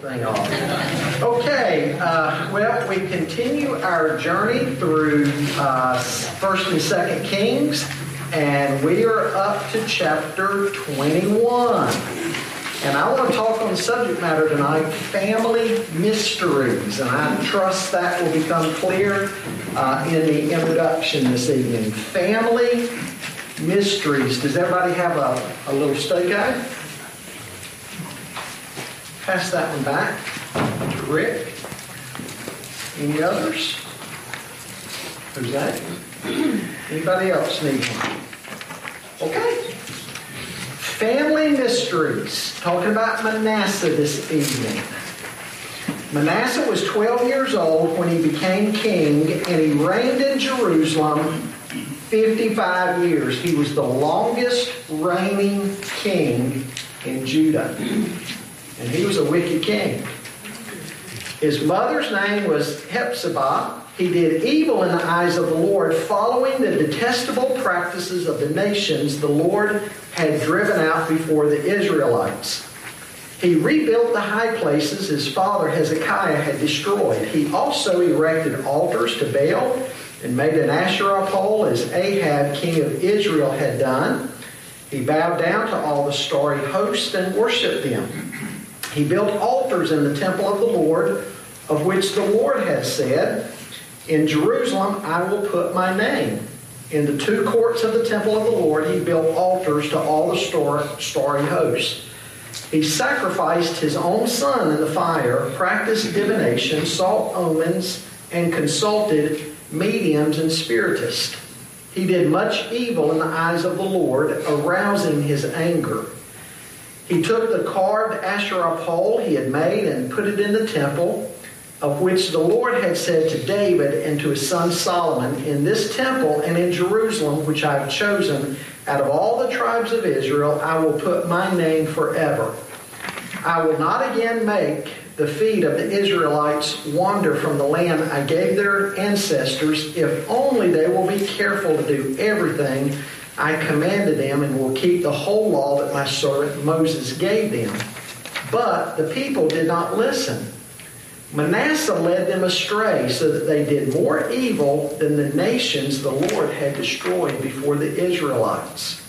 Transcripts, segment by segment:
Thing off. Okay, uh, well, we continue our journey through uh, First and Second Kings, and we are up to chapter 21. And I want to talk on the subject matter tonight family mysteries. And I trust that will become clear uh, in the introduction this evening. Family mysteries. Does everybody have a, a little stake guide? Pass that one back to Rick. Any others? Who's that? Anybody else need one? Okay. Family mysteries. Talking about Manasseh this evening. Manasseh was 12 years old when he became king, and he reigned in Jerusalem 55 years. He was the longest reigning king in Judah and he was a wicked king. His mother's name was Hephzibah. He did evil in the eyes of the Lord, following the detestable practices of the nations the Lord had driven out before the Israelites. He rebuilt the high places his father Hezekiah had destroyed. He also erected altars to Baal and made an Asherah pole as Ahab, king of Israel, had done. He bowed down to all the starry hosts and worshiped them. He built altars in the temple of the Lord, of which the Lord has said, In Jerusalem I will put my name. In the two courts of the temple of the Lord, he built altars to all the starry hosts. He sacrificed his own son in the fire, practiced divination, sought omens, and consulted mediums and spiritists. He did much evil in the eyes of the Lord, arousing his anger. He took the carved Asherah pole he had made and put it in the temple, of which the Lord had said to David and to his son Solomon, In this temple and in Jerusalem, which I have chosen out of all the tribes of Israel, I will put my name forever. I will not again make the feet of the Israelites wander from the land I gave their ancestors, if only they will be careful to do everything I commanded them and will keep the whole law that my servant Moses gave them. But the people did not listen. Manasseh led them astray so that they did more evil than the nations the Lord had destroyed before the Israelites.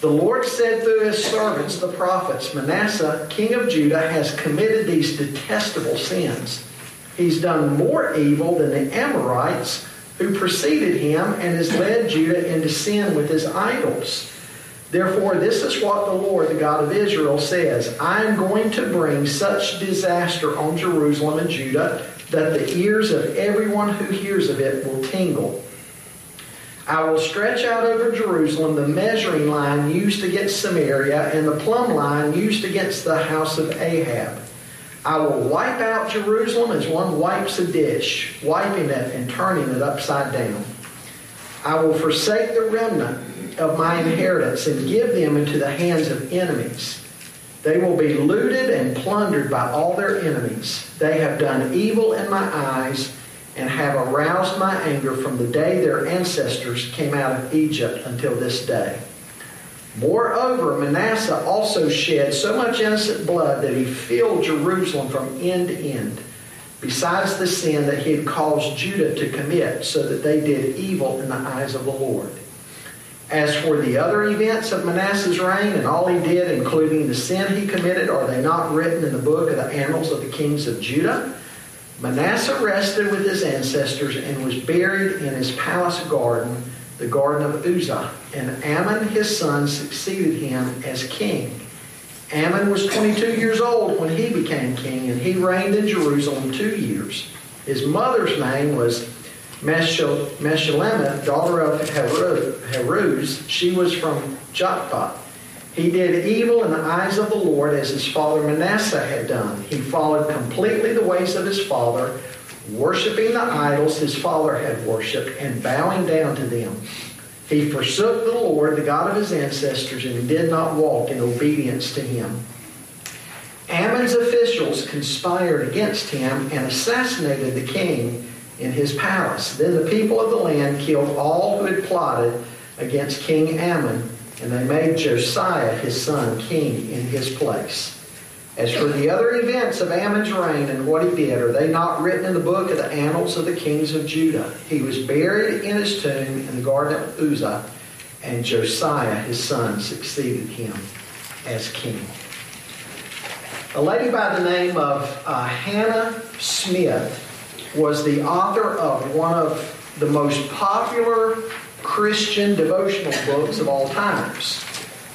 The Lord said through his servants, the prophets, Manasseh, king of Judah, has committed these detestable sins. He's done more evil than the Amorites who preceded him and has led Judah into sin with his idols. Therefore, this is what the Lord, the God of Israel, says I am going to bring such disaster on Jerusalem and Judah that the ears of everyone who hears of it will tingle. I will stretch out over Jerusalem the measuring line used against Samaria and the plumb line used against the house of Ahab. I will wipe out Jerusalem as one wipes a dish, wiping it and turning it upside down. I will forsake the remnant of my inheritance and give them into the hands of enemies. They will be looted and plundered by all their enemies. They have done evil in my eyes and have aroused my anger from the day their ancestors came out of Egypt until this day. Moreover, Manasseh also shed so much innocent blood that he filled Jerusalem from end to end, besides the sin that he had caused Judah to commit, so that they did evil in the eyes of the Lord. As for the other events of Manasseh's reign and all he did, including the sin he committed, are they not written in the book of the annals of the kings of Judah? Manasseh rested with his ancestors and was buried in his palace garden the garden of Uzzah, and Amon his son succeeded him as king. Amon was 22 years old when he became king, and he reigned in Jerusalem two years. His mother's name was Meshullemeth, daughter of Haruz. She was from Jotbah. He did evil in the eyes of the Lord as his father Manasseh had done. He followed completely the ways of his father worshiping the idols his father had worshipped and bowing down to them. He forsook the Lord, the God of his ancestors, and did not walk in obedience to him. Amon's officials conspired against him and assassinated the king in his palace. Then the people of the land killed all who had plotted against King Amon, and they made Josiah his son king in his place. As for the other events of Amon's reign and what he did, are they not written in the book of the annals of the kings of Judah? He was buried in his tomb in the garden of Uzzah, and Josiah, his son, succeeded him as king. A lady by the name of uh, Hannah Smith was the author of one of the most popular Christian devotional books of all times.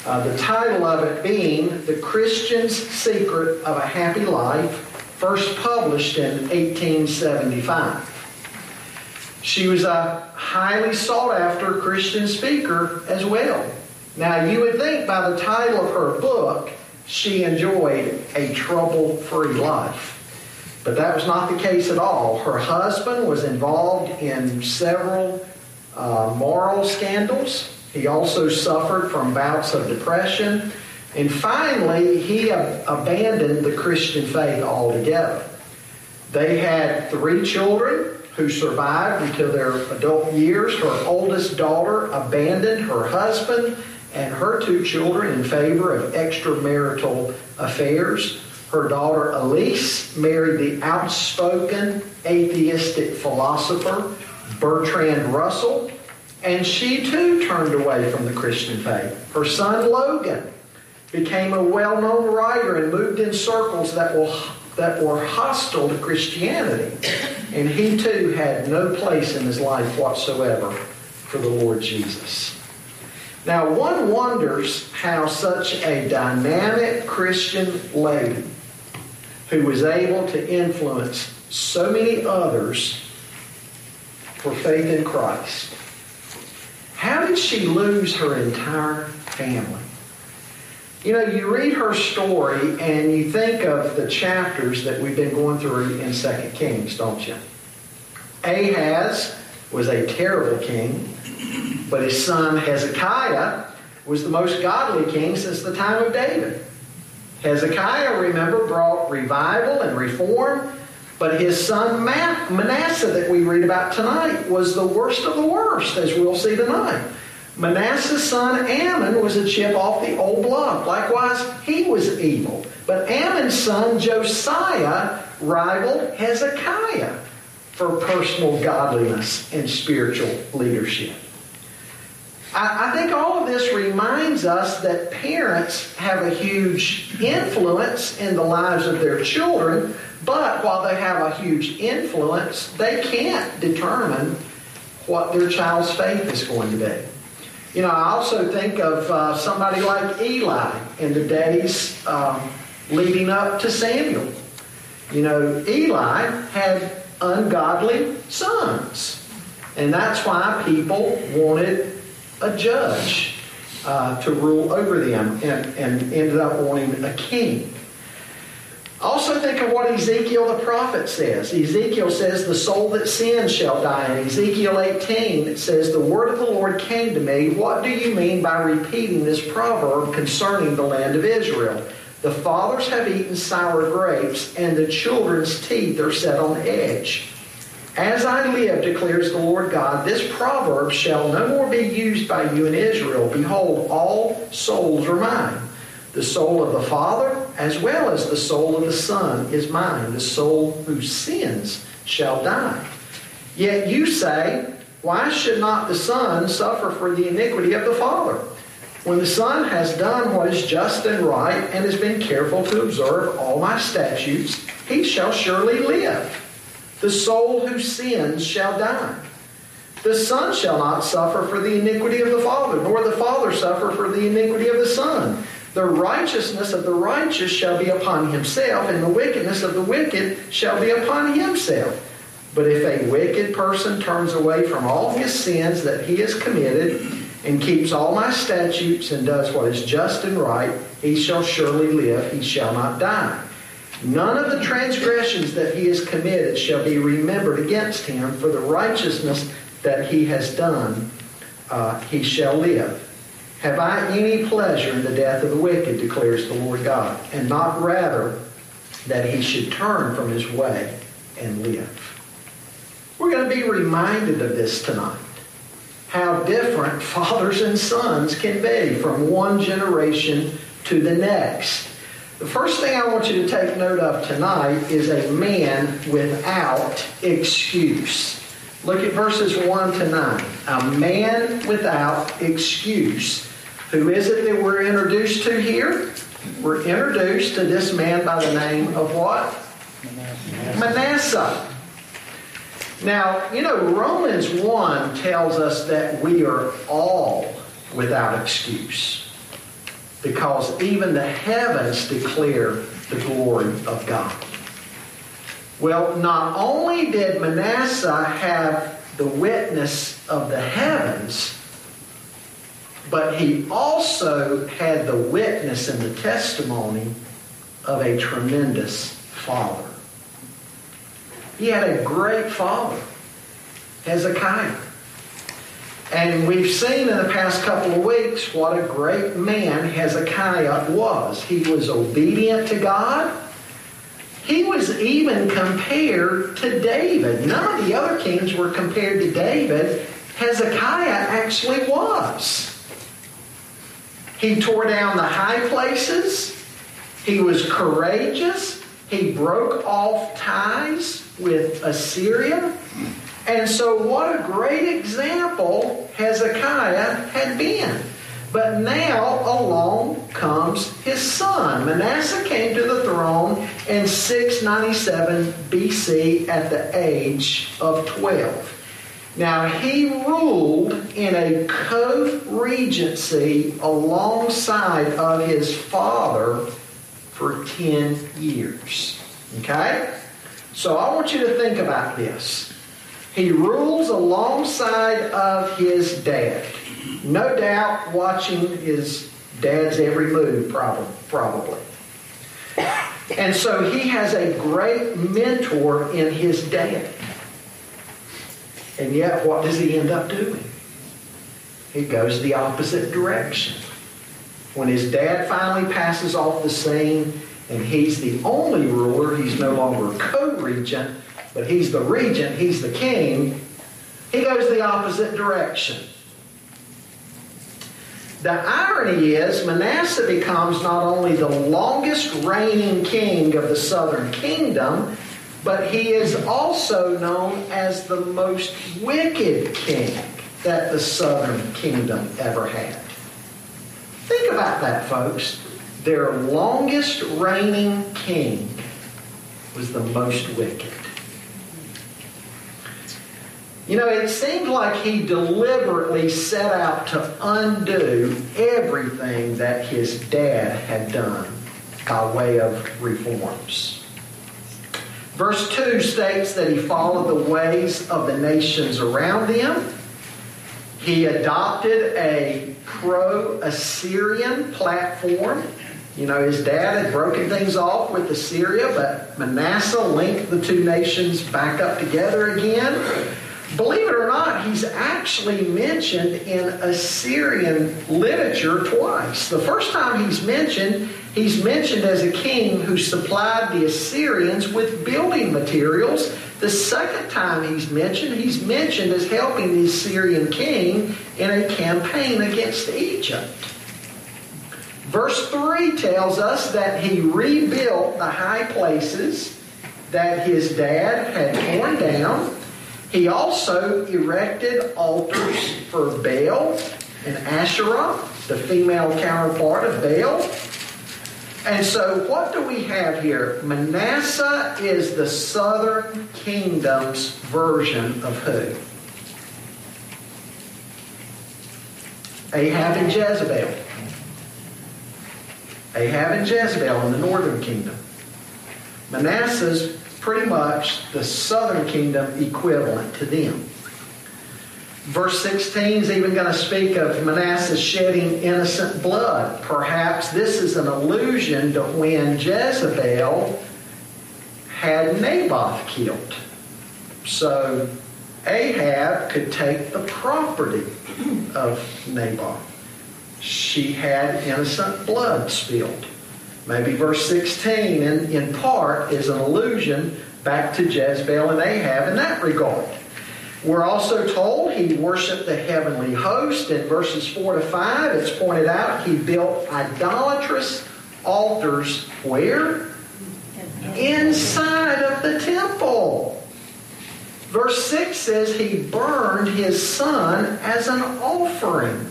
Uh, the title of it being The Christian's Secret of a Happy Life, first published in 1875. She was a highly sought after Christian speaker as well. Now, you would think by the title of her book, she enjoyed a trouble free life. But that was not the case at all. Her husband was involved in several uh, moral scandals. He also suffered from bouts of depression. And finally, he ab- abandoned the Christian faith altogether. They had three children who survived until their adult years. Her oldest daughter abandoned her husband and her two children in favor of extramarital affairs. Her daughter Elise married the outspoken atheistic philosopher Bertrand Russell, and she too turned away from the Christian faith. Her son Logan became a well known writer and moved in circles that, will, that were hostile to Christianity. And he too had no place in his life whatsoever for the Lord Jesus. Now, one wonders how such a dynamic Christian lady who was able to influence so many others for faith in Christ, how did she lose her entire family? You know, you read her story and you think of the chapters that we've been going through in 2 Kings, don't you? Ahaz was a terrible king, but his son Hezekiah was the most godly king since the time of David. Hezekiah, remember, brought revival and reform, but his son Manasseh, that we read about tonight, was the worst of the worst, as we'll see tonight. Manasseh's son Amon was a chip off the old block. Likewise, he was evil. But Amon's son Josiah rivaled Hezekiah for personal godliness and spiritual leadership. I, I think all of this reminds us that parents have a huge influence in the lives of their children, but while they have a huge influence, they can't determine what their child's faith is going to be. You know, I also think of uh, somebody like Eli in the days um, leading up to Samuel. You know, Eli had ungodly sons. And that's why people wanted a judge uh, to rule over them and, and ended up wanting a king. Also, think of what Ezekiel the prophet says. Ezekiel says, The soul that sins shall die. In Ezekiel 18, it says, The word of the Lord came to me. What do you mean by repeating this proverb concerning the land of Israel? The fathers have eaten sour grapes, and the children's teeth are set on edge. As I live, declares the Lord God, this proverb shall no more be used by you in Israel. Behold, all souls are mine. The soul of the Father, as well as the soul of the Son, is mine. The soul who sins shall die. Yet you say, Why should not the Son suffer for the iniquity of the Father? When the Son has done what is just and right and has been careful to observe all my statutes, he shall surely live. The soul who sins shall die. The Son shall not suffer for the iniquity of the Father, nor the Father suffer for the iniquity of the Son. The righteousness of the righteous shall be upon himself, and the wickedness of the wicked shall be upon himself. But if a wicked person turns away from all his sins that he has committed, and keeps all my statutes, and does what is just and right, he shall surely live, he shall not die. None of the transgressions that he has committed shall be remembered against him, for the righteousness that he has done, uh, he shall live. Have I any pleasure in the death of the wicked, declares the Lord God, and not rather that he should turn from his way and live? We're going to be reminded of this tonight. How different fathers and sons can be from one generation to the next. The first thing I want you to take note of tonight is a man without excuse. Look at verses 1 to 9. A man without excuse. Who is it that we're introduced to here? We're introduced to this man by the name of what? Manasseh. Manasseh. Now, you know, Romans 1 tells us that we are all without excuse because even the heavens declare the glory of God. Well, not only did Manasseh have the witness of the heavens, but he also had the witness and the testimony of a tremendous father. He had a great father, Hezekiah. And we've seen in the past couple of weeks what a great man Hezekiah was. He was obedient to God. He was even compared to David. None of the other kings were compared to David. Hezekiah actually was. He tore down the high places. He was courageous. He broke off ties with Assyria. And so, what a great example Hezekiah had been. But now along comes his son. Manasseh came to the throne in 697 BC at the age of 12. Now, he ruled in a co regency alongside of his father for 10 years. Okay? So I want you to think about this. He rules alongside of his dad. No doubt watching his dad's every move, probably. And so he has a great mentor in his dad. And yet, what does he end up doing? He goes the opposite direction. When his dad finally passes off the scene and he's the only ruler, he's no longer co regent, but he's the regent, he's the king, he goes the opposite direction. The irony is, Manasseh becomes not only the longest reigning king of the southern kingdom, but he is also known as the most wicked king that the southern kingdom ever had. Think about that, folks. Their longest reigning king was the most wicked. You know, it seemed like he deliberately set out to undo everything that his dad had done by way of reforms. Verse 2 states that he followed the ways of the nations around him. He adopted a pro Assyrian platform. You know, his dad had broken things off with Assyria, but Manasseh linked the two nations back up together again. Believe it or not, he's actually mentioned in Assyrian literature twice. The first time he's mentioned, he's mentioned as a king who supplied the Assyrians with building materials. The second time he's mentioned, he's mentioned as helping the Assyrian king in a campaign against Egypt. Verse 3 tells us that he rebuilt the high places that his dad had torn down he also erected altars for Baal and Asherah, the female counterpart of Baal. And so, what do we have here? Manasseh is the southern kingdom's version of who? Ahab and Jezebel. Ahab and Jezebel in the northern kingdom. Manasseh's pretty much the southern kingdom equivalent to them. Verse 16 is even going to speak of Manasseh shedding innocent blood. Perhaps this is an allusion to when Jezebel had Naboth killed. So Ahab could take the property of Naboth. She had innocent blood spilled. Maybe verse 16, in, in part, is an allusion back to Jezebel and Ahab in that regard. We're also told he worshiped the heavenly host. In verses 4 to 5, it's pointed out he built idolatrous altars where? Inside of the temple. Verse 6 says he burned his son as an offering,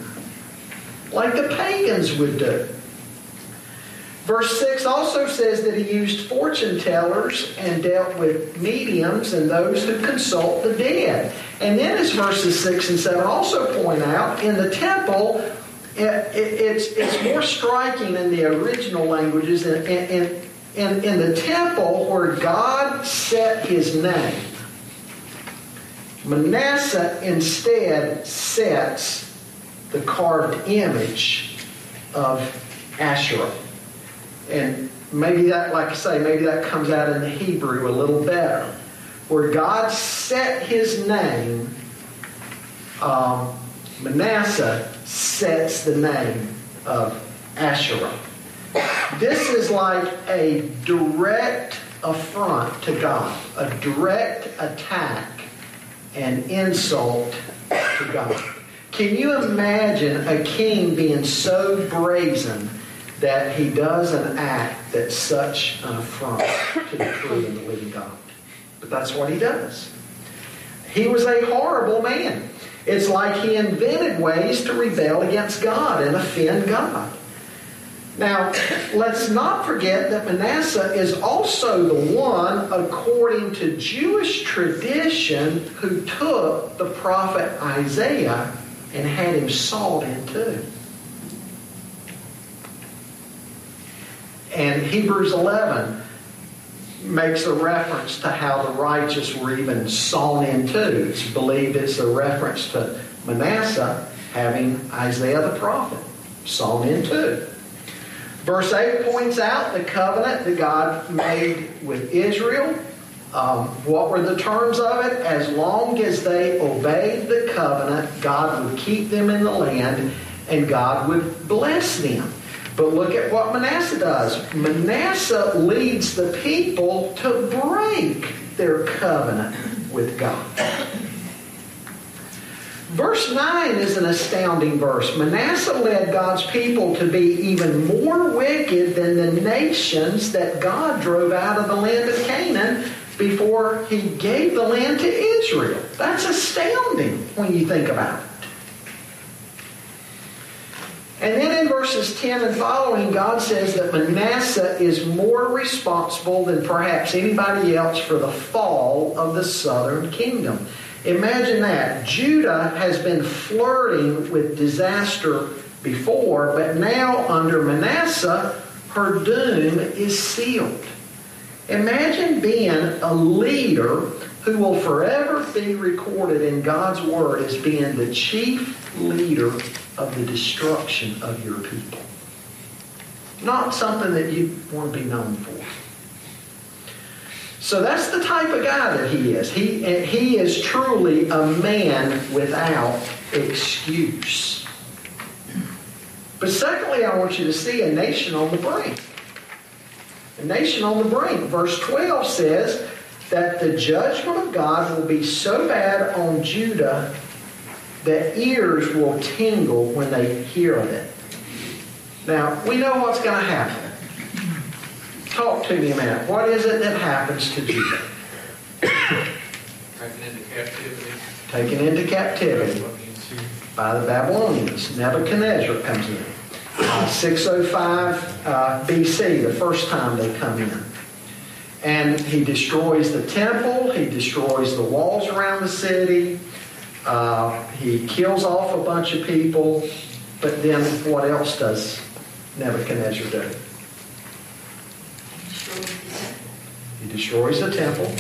like the pagans would do. Verse 6 also says that he used fortune tellers and dealt with mediums and those who consult the dead. And then, as verses 6 and 7 also point out, in the temple, it, it, it's, it's more striking in the original languages. In, in, in, in the temple, where God set his name, Manasseh instead sets the carved image of Asherah. And maybe that, like I say, maybe that comes out in the Hebrew a little better. Where God set his name, um, Manasseh sets the name of Asherah. This is like a direct affront to God, a direct attack and insult to God. Can you imagine a king being so brazen that he does an act that's such an affront to the true and the living God? But that's what he does. He was a horrible man. It's like he invented ways to rebel against God and offend God. Now, let's not forget that Manasseh is also the one, according to Jewish tradition, who took the prophet Isaiah and had him sawed in two. And Hebrews 11 makes a reference to how the righteous were even sawn in two. It's believed it's a reference to Manasseh having Isaiah the prophet sawn in two. Verse 8 points out the covenant that God made with Israel. Um, what were the terms of it? As long as they obeyed the covenant, God would keep them in the land and God would bless them. But look at what Manasseh does. Manasseh leads the people to break their covenant with God. Verse 9 is an astounding verse. Manasseh led God's people to be even more wicked than the nations that God drove out of the land of Canaan before he gave the land to Israel. That's astounding when you think about it. And then in verses 10 and following, God says that Manasseh is more responsible than perhaps anybody else for the fall of the southern kingdom. Imagine that. Judah has been flirting with disaster before, but now under Manasseh, her doom is sealed. Imagine being a leader who will forever be recorded in God's Word as being the chief leader of the destruction of your people. Not something that you want to be known for. So that's the type of guy that he is. He, he is truly a man without excuse. But secondly, I want you to see a nation on the brink. A nation on the brink. Verse 12 says that the judgment of God will be so bad on Judah that ears will tingle when they hear of it. Now, we know what's going to happen. Talk to me a minute. What is it that happens to Judah? Taken into captivity. Taken into captivity by the Babylonians. Nebuchadnezzar comes in. Uh, 605 uh, BC, the first time they come in. And he destroys the temple, he destroys the walls around the city, uh, he kills off a bunch of people, but then what else does Nebuchadnezzar do? He destroys the temple.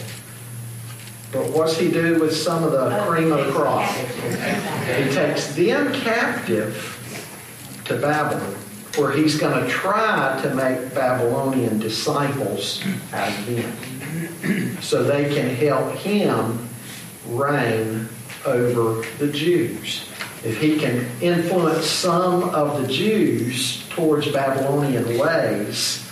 But what's he do with some of the cream of the crop? He takes them captive to Babylon, where he's going to try to make Babylonian disciples out of them so they can help him reign over the Jews. If he can influence some of the Jews towards Babylonian ways,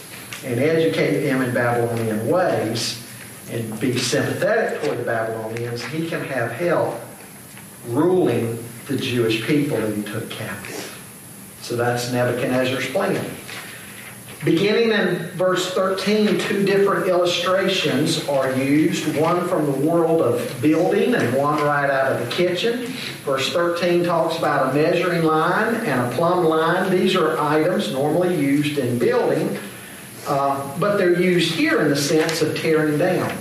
and educate them in Babylonian ways and be sympathetic toward the Babylonians, he can have help ruling the Jewish people that he took captive. So that's Nebuchadnezzar's plan. Beginning in verse 13, two different illustrations are used one from the world of building and one right out of the kitchen. Verse 13 talks about a measuring line and a plumb line. These are items normally used in building, uh, but they're used here in the sense of tearing down.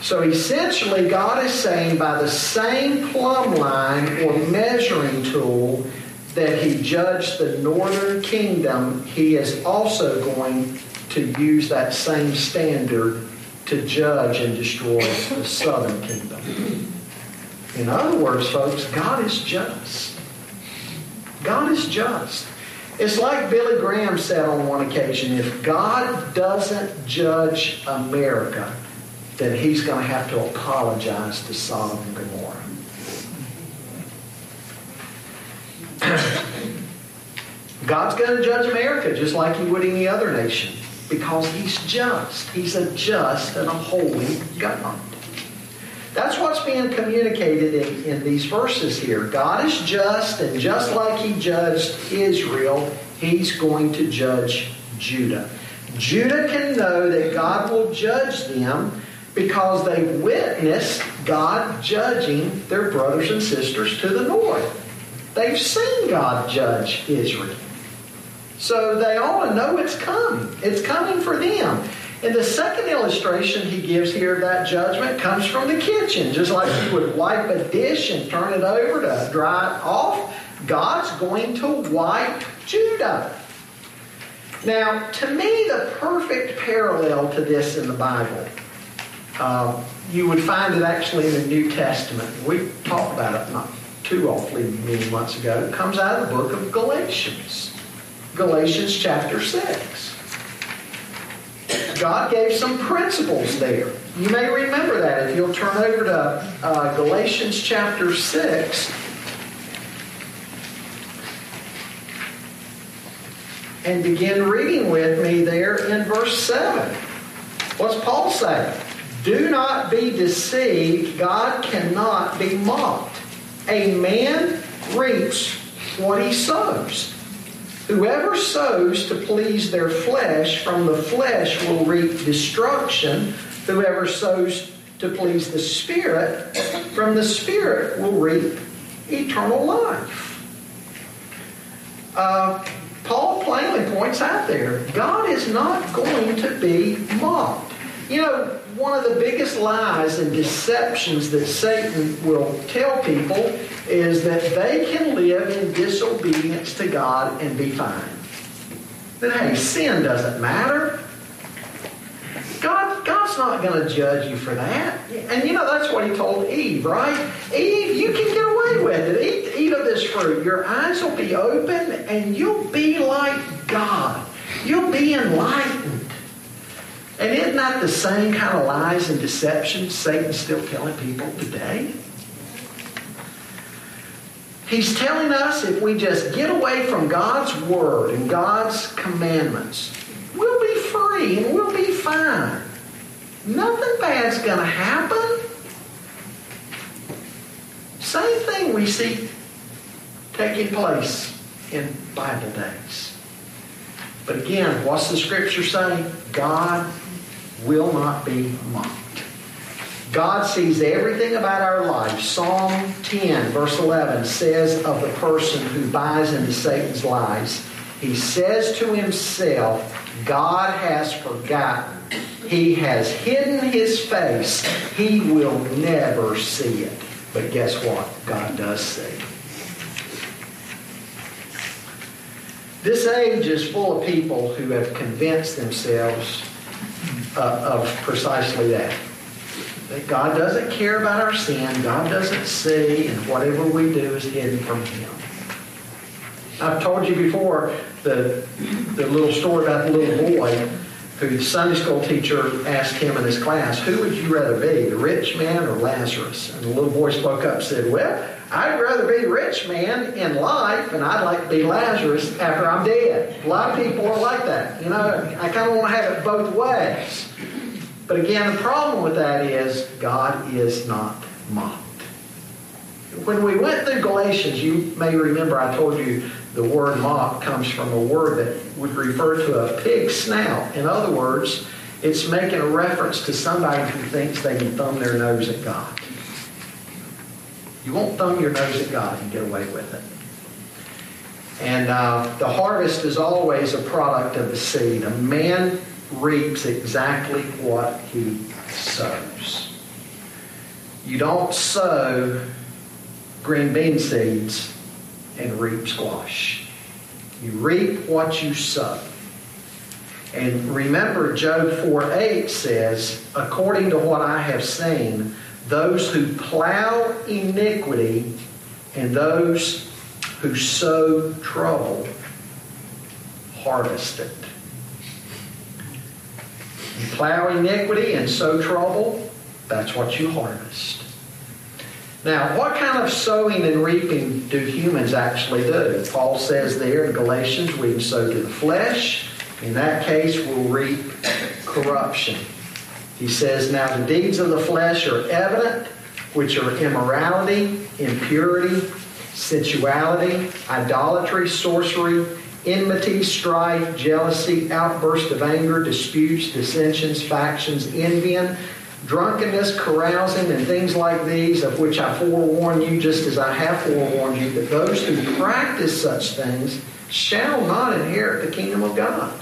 So essentially, God is saying by the same plumb line or measuring tool that he judged the northern kingdom, he is also going to use that same standard to judge and destroy the southern kingdom. In other words, folks, God is just. God is just. It's like Billy Graham said on one occasion if God doesn't judge America, then he's going to have to apologize to Sodom and Gomorrah. God's going to judge America just like he would any other nation because he's just. He's a just and a holy God. That's what's being communicated in, in these verses here. God is just, and just like he judged Israel, he's going to judge Judah. Judah can know that God will judge them because they witnessed God judging their brothers and sisters to the north. They've seen God judge Israel. So they to know it's coming. It's coming for them. And the second illustration he gives here of that judgment comes from the kitchen. Just like you would wipe a dish and turn it over to dry it off, God's going to wipe Judah. Now, to me, the perfect parallel to this in the Bible, um, you would find it actually in the New Testament. We talked about it not too awfully many months ago. Comes out of the book of Galatians. Galatians chapter 6. God gave some principles there. You may remember that if you'll turn over to uh, Galatians chapter 6. And begin reading with me there in verse 7. What's Paul saying? Do not be deceived. God cannot be mocked. A man reaps what he sows. Whoever sows to please their flesh, from the flesh will reap destruction. Whoever sows to please the Spirit, from the Spirit will reap eternal life. Uh, Paul plainly points out there God is not going to be mocked. You know, one of the biggest lies and deceptions that Satan will tell people is that they can live in disobedience to God and be fine. That, hey, sin doesn't matter. God, God's not going to judge you for that. And you know, that's what he told Eve, right? Eve, you can get away with it. Eat, eat of this fruit. Your eyes will be open and you'll be like God. You'll be enlightened. And isn't that the same kind of lies and deceptions Satan's still telling people today? He's telling us if we just get away from God's word and God's commandments, we'll be free and we'll be fine. Nothing bad's going to happen. Same thing we see taking place in Bible days. But again, what's the scripture saying? God will not be mocked. God sees everything about our life. Psalm 10, verse 11 says of the person who buys into Satan's lies, he says to himself, God has forgotten. He has hidden his face. He will never see it. But guess what? God does see. This age is full of people who have convinced themselves uh, of precisely that. That God doesn't care about our sin, God doesn't see, and whatever we do is hidden from Him. I've told you before the, the little story about the little boy who the Sunday school teacher asked him in his class, Who would you rather be, the rich man or Lazarus? And the little boy spoke up and said, Well, I'd rather be rich man in life, and I'd like to be Lazarus after I'm dead. A lot of people are like that. You know, I kind of want to have it both ways. But again, the problem with that is God is not mocked. When we went through Galatians, you may remember I told you The word mock comes from a word that would refer to a pig snout. In other words, it's making a reference to somebody who thinks they can thumb their nose at God. You won't thumb your nose at God and get away with it. And uh, the harvest is always a product of the seed. A man reaps exactly what he sows. You don't sow green bean seeds and reap squash. You reap what you sow. And remember, Job 4 8 says, According to what I have seen, those who plow iniquity and those who sow trouble harvest it. You plow iniquity and sow trouble, that's what you harvest. Now, what kind of sowing and reaping do humans actually do? Paul says there in Galatians, we sow to the flesh. In that case, we'll reap corruption. He says, Now the deeds of the flesh are evident, which are immorality, impurity, sensuality, idolatry, sorcery, enmity, strife, jealousy, outburst of anger, disputes, dissensions, factions, envying, drunkenness, carousing, and things like these, of which I forewarn you, just as I have forewarned you, that those who practice such things shall not inherit the kingdom of God.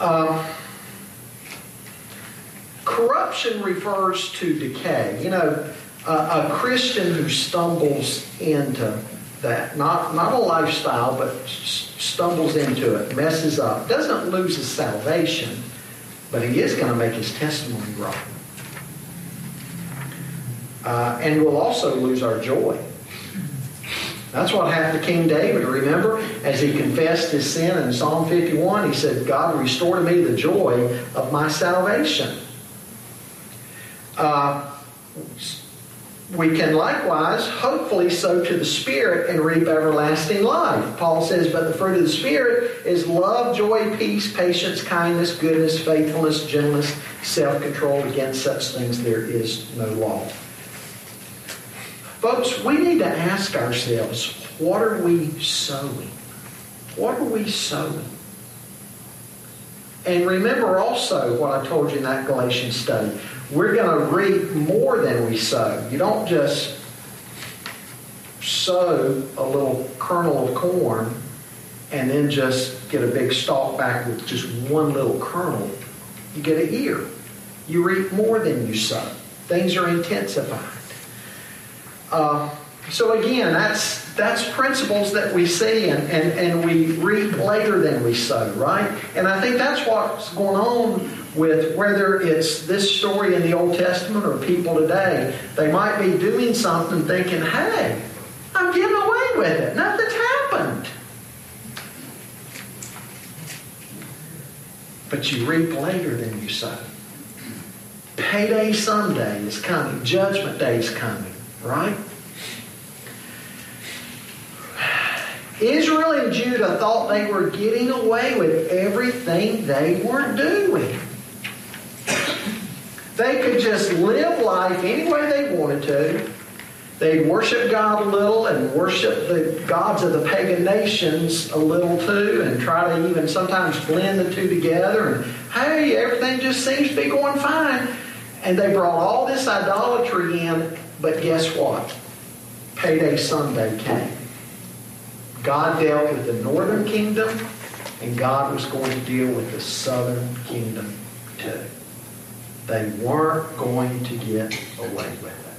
Um, corruption refers to decay. You know, a, Christian who stumbles into that, not, not a lifestyle, but stumbles into it, messes up, doesn't lose his salvation, but he is going to make his testimony wrong. Uh, and we'll also lose our joy. That's what happened to King David. Remember, as he confessed his sin in Psalm 51, he said, God, restore to me the joy of my salvation. Uh, we can likewise, hopefully, sow to the Spirit and reap everlasting life. Paul says, But the fruit of the Spirit is love, joy, peace, patience, kindness, goodness, faithfulness, gentleness, self control. Against such things there is no law. Folks, we need to ask ourselves what are we sowing? What are we sowing? And remember also what I told you in that Galatians study we're going to reap more than we sow. You don't just sow a little kernel of corn and then just get a big stalk back with just one little kernel. You get an ear. You reap more than you sow. Things are intensified. Uh, so again, that's that's principles that we see and, and, and we reap later than we sow, right? And I think that's what's going on with whether it's this story in the Old Testament or people today. They might be doing something thinking, hey, I'm getting away with it. Nothing's happened. But you reap later than you sow. Payday Someday is coming. Judgment Day is coming, right? Israel and Judah thought they were getting away with everything they were doing. They could just live life any way they wanted to. They'd worship God a little and worship the gods of the pagan nations a little too, and try to even sometimes blend the two together. And hey, everything just seems to be going fine. And they brought all this idolatry in, but guess what? Payday Someday came. God dealt with the northern kingdom, and God was going to deal with the southern kingdom too. They weren't going to get away with it.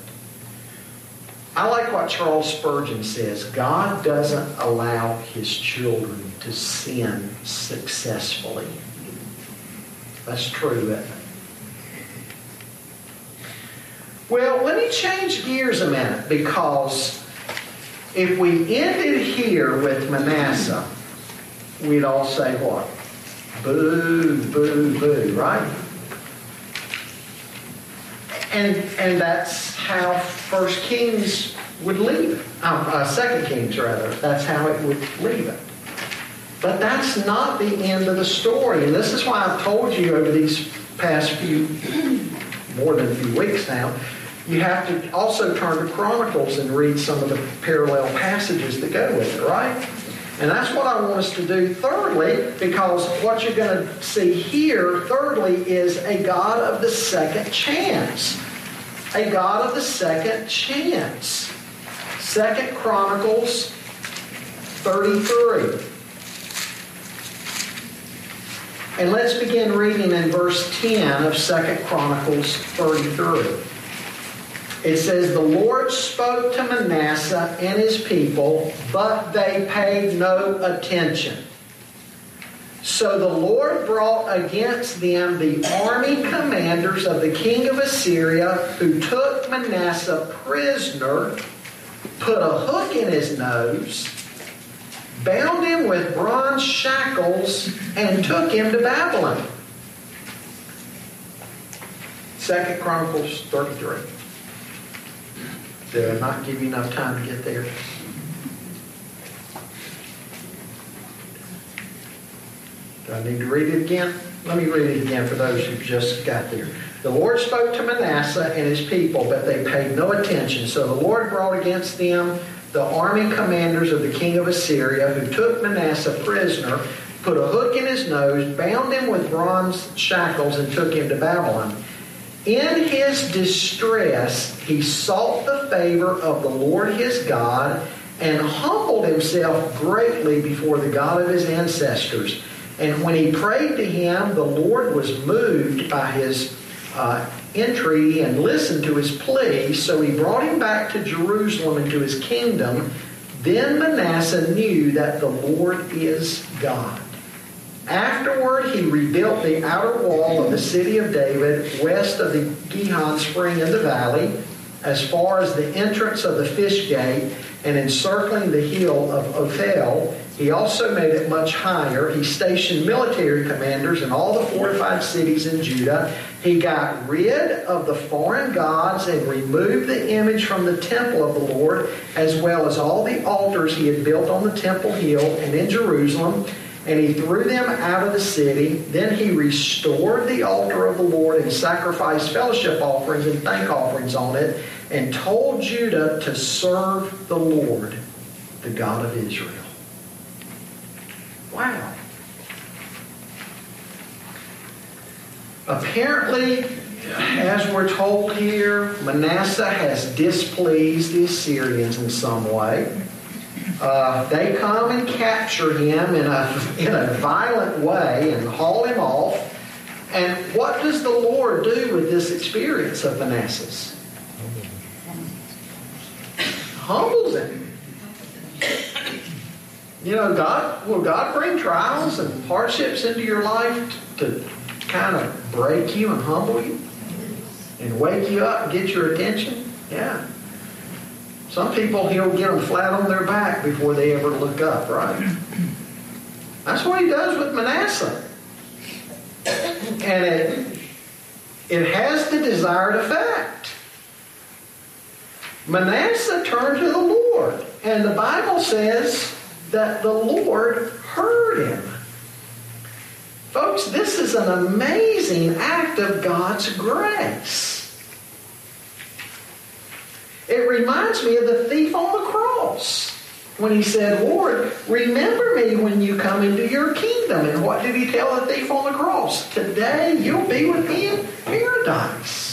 I like what Charles Spurgeon says God doesn't allow his children to sin successfully. That's true, isn't it? Well, let me change gears a minute because if we ended here with Manasseh, we'd all say what? Boo, boo, boo, right? And, and that's how First Kings would leave it. Uh, uh, Second Kings, rather. That's how it would leave it. But that's not the end of the story. And this is why I've told you over these past few, more than a few weeks now, you have to also turn to Chronicles and read some of the parallel passages that go with it, right? And that's what I want us to do thirdly, because what you're going to see here, thirdly, is a God of the second chance. A God of the second chance. Second Chronicles 33. And let's begin reading in verse 10 of Second Chronicles 33. It says, The Lord spoke to Manasseh and his people, but they paid no attention. So the Lord brought against them the army commanders of the king of Assyria, who took Manasseh prisoner, put a hook in his nose, bound him with bronze shackles, and took him to Babylon. Second Chronicles 33. Did I not give you enough time to get there? Do I need to read it again? Let me read it again for those who just got there. The Lord spoke to Manasseh and his people, but they paid no attention. So the Lord brought against them the army commanders of the king of Assyria, who took Manasseh prisoner, put a hook in his nose, bound him with bronze shackles, and took him to Babylon. In his distress, he sought the favor of the Lord his God and humbled himself greatly before the God of his ancestors. And when he prayed to him, the Lord was moved by his uh, entreaty and listened to his plea. So he brought him back to Jerusalem and to his kingdom. Then Manasseh knew that the Lord is God. Afterward, he rebuilt the outer wall of the city of David west of the Gihon spring in the valley, as far as the entrance of the fish gate, and encircling the hill of Ophel. He also made it much higher. He stationed military commanders in all the fortified cities in Judah. He got rid of the foreign gods and removed the image from the temple of the Lord, as well as all the altars he had built on the temple hill and in Jerusalem and he threw them out of the city. Then he restored the altar of the Lord and sacrificed fellowship offerings and thank offerings on it, and told Judah to serve the Lord, the God of Israel. Wow. Apparently, as we're told here, Manasseh has displeased the Assyrians in some way. Uh, they come and capture him in a, in a violent way and haul him off. And what does the Lord do with this experience of Manasseh's? Humbles him. You know, God will God bring trials and hardships into your life to kind of break you and humble you and wake you up and get your attention? Yeah. Some people, he'll get them flat on their back before they ever look up, right? That's what he does with Manasseh. And it, it has the desired effect. Manasseh turned to the Lord, and the Bible says that the Lord heard him. Folks, this is an amazing act of God's grace. It reminds me of the thief on the cross when he said, Lord, remember me when you come into your kingdom. And what did he tell the thief on the cross? Today you'll be with me in paradise.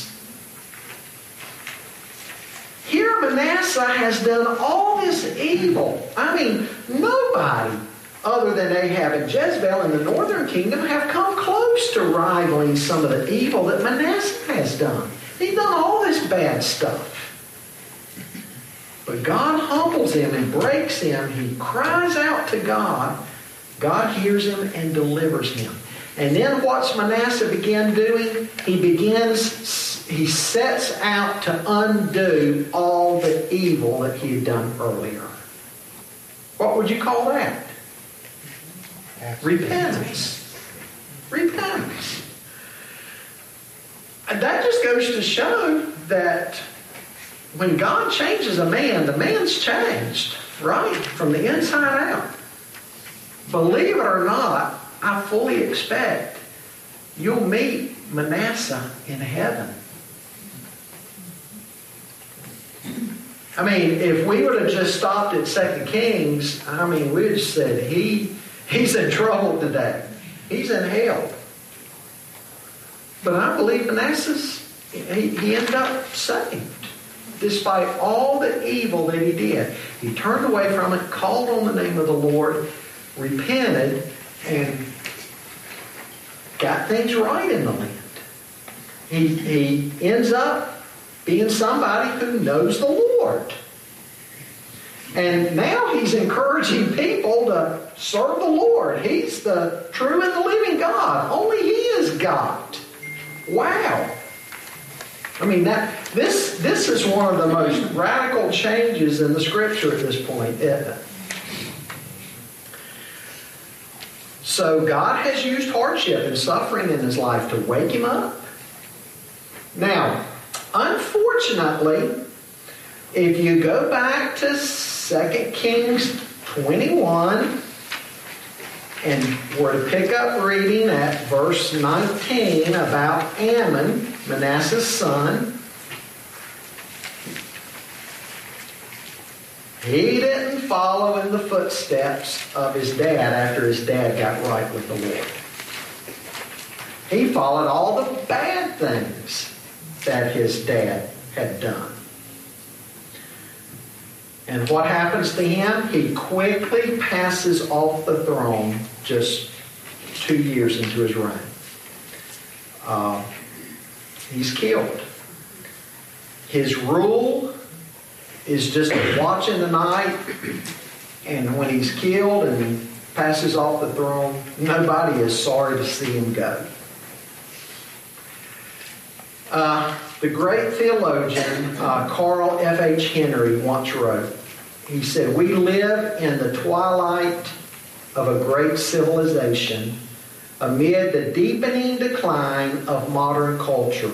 Here Manasseh has done all this evil. I mean, nobody other than Ahab and Jezebel in the northern kingdom have come close to rivaling some of the evil that Manasseh has done. He's done all this bad stuff. But God humbles him and breaks him. He cries out to God. God hears him and delivers him. And then what's Manasseh begin doing? He begins, he sets out to undo all the evil that he had done earlier. What would you call that? Repentance. Repentance. And that just goes to show that when God changes a man, the man's changed, right? From the inside out. Believe it or not, I fully expect you'll meet Manasseh in heaven. I mean, if we would have just stopped at Second Kings, I mean, we'd have said he he's in trouble today. He's in hell. But I believe Manasseh, he, he ended up saved. Despite all the evil that he did. He turned away from it, called on the name of the Lord, repented, and got things right in the land. He, he ends up being somebody who knows the Lord. And now he's encouraging people to serve the Lord. He's the true and the living God. Only he is God. Wow. I mean that this this is one of the most radical changes in the scripture at this point? So God has used hardship and suffering in his life to wake him up. Now, Unfortunately, if you go back to 2 Kings 21 and were to pick up reading at verse 19 about Amon, Manasseh's son, he didn't follow in the footsteps of his dad after his dad got right with the Lord. He followed all the bad things that his dad had done. And what happens to him? He quickly passes off the throne just two years into his reign. Uh, he's killed. His rule is just a watch in the night, and when he's killed and passes off the throne, nobody is sorry to see him go. Uh, the great theologian uh, Carl F.H. Henry once wrote, he said, We live in the twilight of a great civilization amid the deepening decline of modern culture.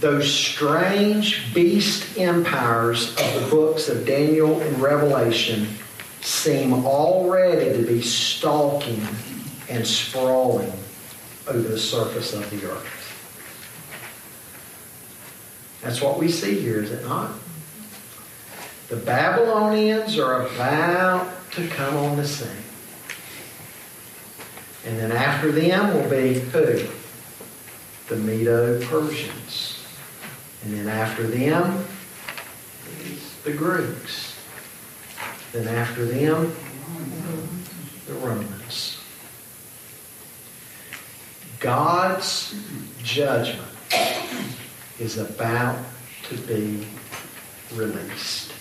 Those strange beast empires of the books of Daniel and Revelation seem already to be stalking and sprawling over the surface of the earth. That's what we see here, is it not? The Babylonians are about to come on the scene. And then after them will be who? The Medo-Persians. And then after them, the Greeks. Then after them, the Romans. God's judgment is about to be released.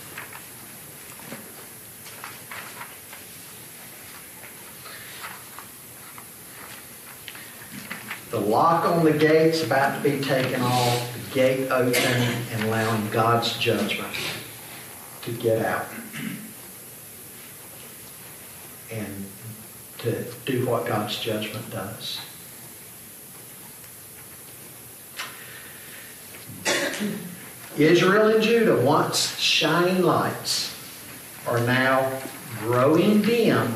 The lock on the gate's about to be taken off, the gate open, and allowing God's judgment to get out. And to do what God's judgment does. Israel and Judah, once shining lights, are now growing dim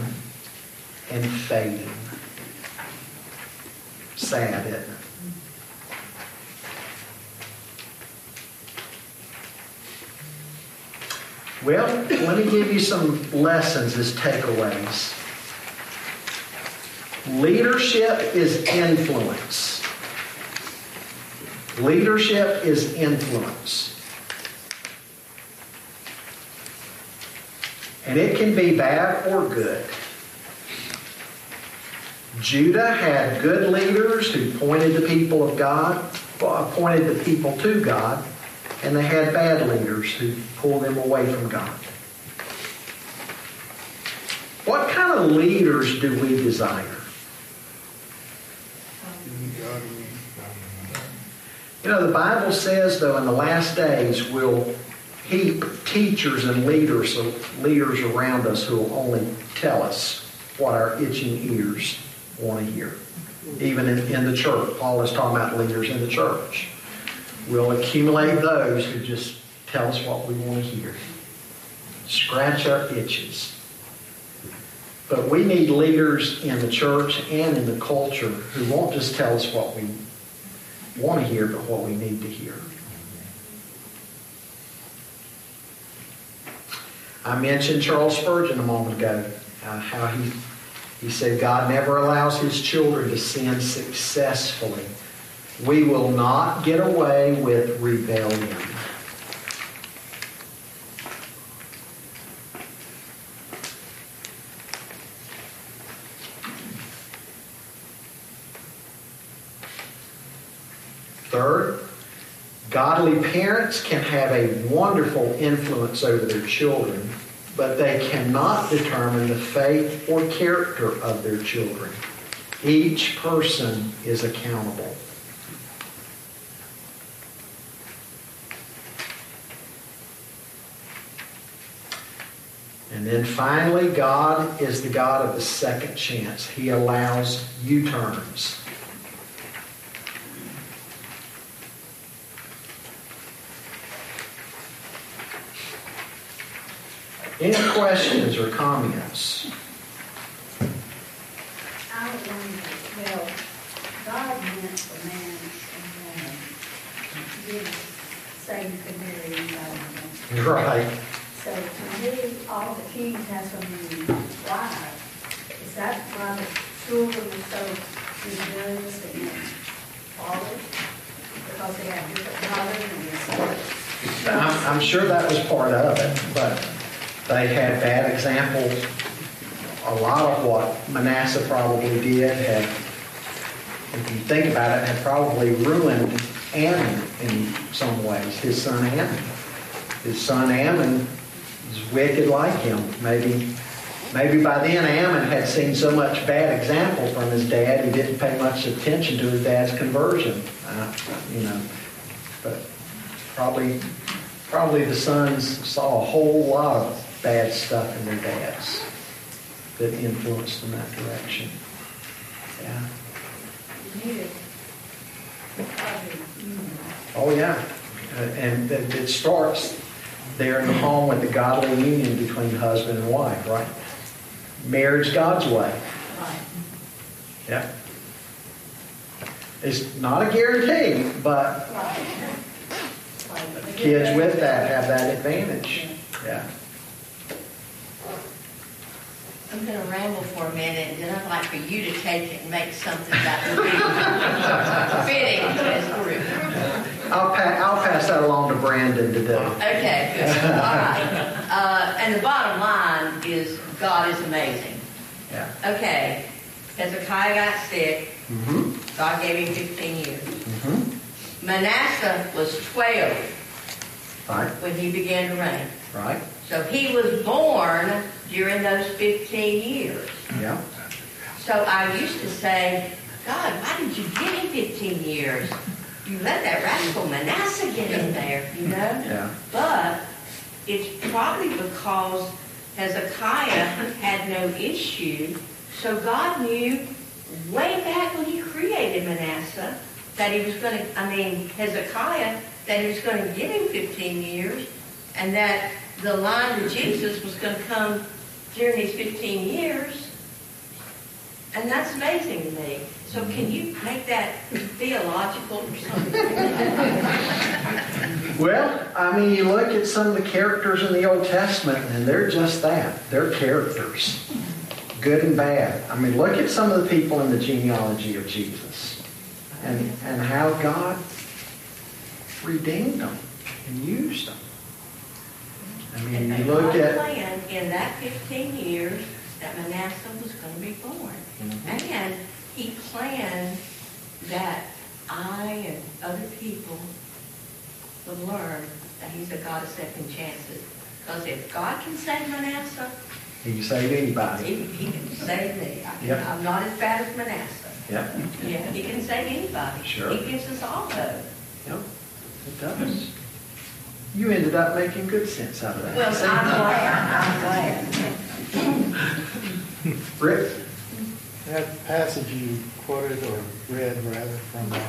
and fading. Sad, isn't it? Well, let me give you some lessons as takeaways. Leadership is influence. Leadership is influence. And it can be bad or good. Judah had good leaders who pointed the people of God, pointed the people to God, and they had bad leaders who pulled them away from God. What kind of leaders do we desire? You know, the Bible says, though, in the last days we'll heap teachers and leaders, leaders around us who will only tell us what our itching ears want to hear. Even in, in the church. Paul is talking about leaders in the church. We'll accumulate those who just tell us what we want to hear. Scratch our itches. But we need leaders in the church and in the culture who won't just tell us what we want to hear, but what we need to hear. I mentioned Charles Spurgeon a moment ago, uh, how he, he said God never allows his children to sin successfully. We will not get away with rebellion. Third, godly parents can have a wonderful influence over their children, but they cannot determine the faith or character of their children. Each person is accountable. And then finally, God is the God of the second chance. He allows U turns. Any questions or comments? I wonder, well, God meant for man and woman to give same could marry anybody. Right. So to me, all the kings have so many wives. Is that why the children are so rebellious against fathers? Because they have different fathers and I'm, I'm sure that was part of it, but they had bad examples. A lot of what Manasseh probably did had, if you think about it, had probably ruined Amon in some ways, his son Amon. His son Amon was wicked like him. Maybe, maybe by then Amon had seen so much bad example from his dad, he didn't pay much attention to his dad's conversion. Uh, you know, but probably, probably the sons saw a whole lot of bad stuff in their dads that influenced them that direction. Yeah. Oh, yeah. Uh, And it it starts there in the home with the godly union between husband and wife, right? Marriage God's way. Right. Yeah. It's not a guarantee, but kids with that have that advantage. Yeah. I'm going to ramble for a minute, and then I'd like for you to take it and make something that would be fitting to this group. I'll, pa- I'll pass that along to Brandon to do. Okay, good. All right. Uh, and the bottom line is God is amazing. Yeah. Okay, Hezekiah got sick. Mm-hmm. God gave him 15 years. Mm-hmm. Manasseh was 12 Right. when he began to reign. Right. So he was born during those 15 years. Yeah. So I used to say, God, why did you give him 15 years? You let that rascal Manasseh get in there, you know? Yeah. But it's probably because Hezekiah had no issue. So God knew way back when he created Manasseh that he was going to, I mean, Hezekiah, that he was going to give him 15 years and that the line to Jesus was going to come during these 15 years. And that's amazing to me. So can you make that theological or something? Well, I mean, you look at some of the characters in the Old Testament, and they're just that. They're characters, good and bad. I mean, look at some of the people in the genealogy of Jesus and, and how God redeemed them and used them. I mean, you look God at. planned in that 15 years that Manasseh was going to be born. Mhm. And he planned that I and other people would learn that he's a God of second chances. Because if God can save Manasseh, He can save anybody. he, he can save me. I- Yep. I'm not as bad as Manasseh. Yep. Yeah, he can save anybody. Sure. He gives us all hope. Yep. It does. You ended up making good sense out of that. Well, I'm glad, I'm glad. Rick? That passage you quoted or read rather from uh,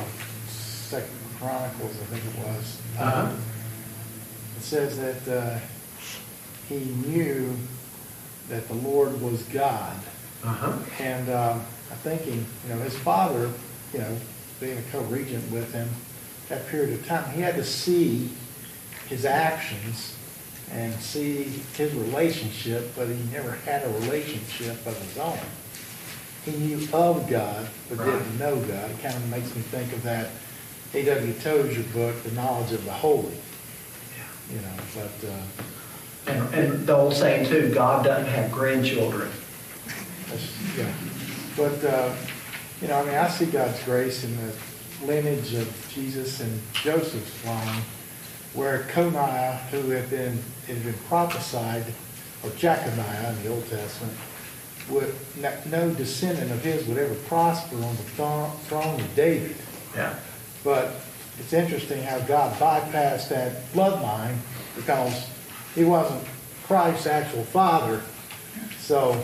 Second Chronicles, I think it was. Uh-huh. It says that uh, he knew that the Lord was God, Uh-huh. and um, I'm thinking, you know, his father, you know, being a co-regent with him, that period of time, he had to see his actions and see his relationship, but he never had a relationship of his own. He knew of God, but Right. didn't know God. It kind of makes me think of that A.W. Tozer book, The Knowledge of the Holy. You know, but, uh, And, and the old saying too, God doesn't have grandchildren. Yeah, but, uh, you know, I mean, I see God's grace in the lineage of Jesus and Joseph's line, where Coniah, who had been, it had been prophesied, or Jeconiah in the Old Testament, would, no- descendant of his would ever prosper on the thro- throne of David. Yeah. But it's interesting how God bypassed that bloodline because he wasn't Christ's actual father. So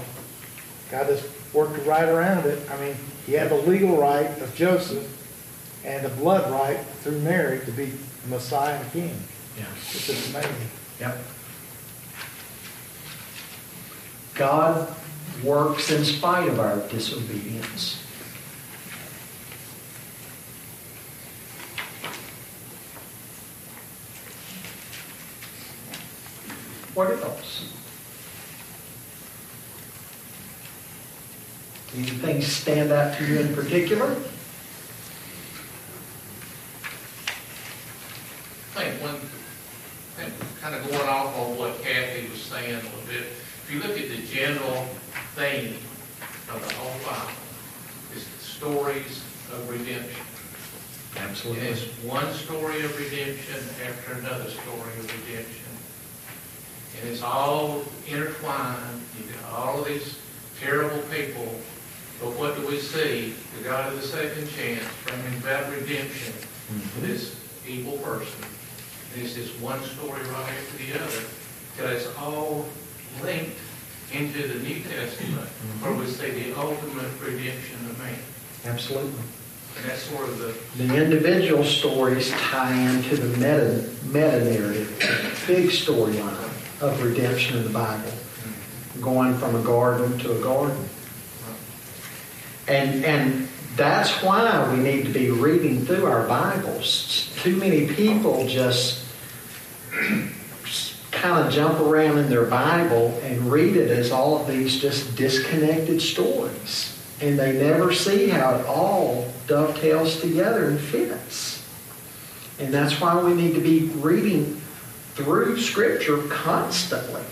God just worked right around it. I mean, he had the legal right of Joseph and the blood right through Mary to be Messiah King. Yeah. It's just amazing. Yep. God works in spite of our disobedience. What else? Anything stand out to you in particular? Think one, thing, kind of going off on what Kathy was saying a little bit, if you look at the general theme of the whole Bible, it's the stories of redemption. Absolutely. And it's one story of redemption after another story of redemption. And it's all intertwined, you got all of these terrible people, but what do we see? The God of the second chance bringing about redemption for this evil person. And it's this one story right after the other, till it's all linked into the New Testament, mm-hmm. where we see the ultimate redemption of man. Absolutely. And that's sort of the The individual stories tie into the meta, meta narrative, the big storyline of redemption in the Bible, mm-hmm. going from a garden to a garden. And, and that's why we need to be reading through our Bibles. Too many people just kind of jump around in their Bible and read it as all of these just disconnected stories. And they never see how it all dovetails together and fits. And that's why we need to be reading through Scripture constantly.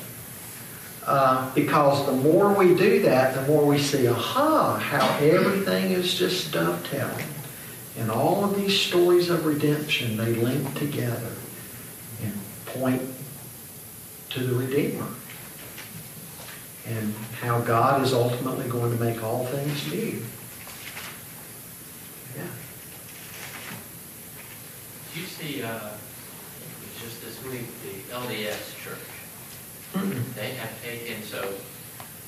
Uh, because the more we do that, the more we see, aha, how everything is just dovetailing. And all of these stories of redemption, they link together point to the Redeemer. And how God is ultimately going to make all things new. Yeah. Did you see, uh, just this week, the LDS church? They have taken, so,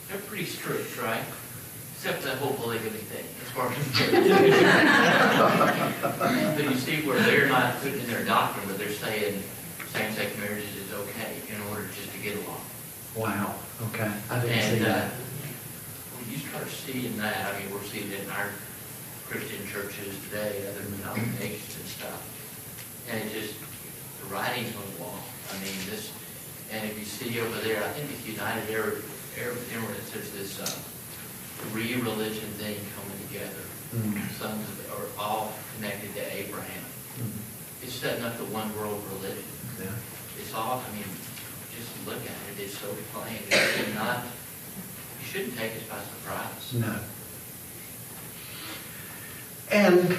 they're pretty strict, right? Except the whole polygamy thing, as far as. But you see where they're not putting in their doctrine, but they're saying same-sex marriages is okay in order just to get along. Wow. Okay. I didn't see And, uh, that. when you start seeing that, I mean, we're seeing it in our Christian churches today, other denominations and stuff. And it just, the writing's on the wall. I mean, this, and if you see over there, I think it's United Arab, Arab Emirates, there's this, uh, re-religion thing coming together. Mm. Sons of- are all connected to Abraham. Mhm. It's setting up the one world religion. Yeah. It's all, I mean, just look at it, it's so plain. It's not, you shouldn't take us by surprise. No. And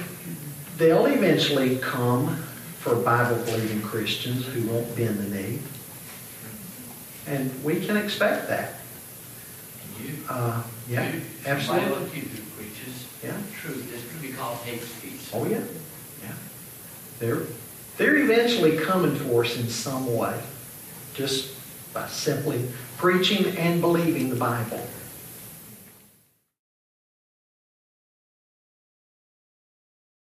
they'll eventually come for Bible-believing Christians who won't bend the knee. And we can expect that. And you, Uh, yeah, you, absolutely. Like you who preaches Yeah. truth, this could be called hate speech. Oh, yeah. Yeah. They're, they're eventually coming for us in some way, just by simply preaching and believing the Bible.